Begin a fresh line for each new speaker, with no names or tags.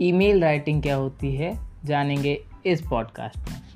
Email writing क्या होती है जानेंगे इस पॉडकास्ट में।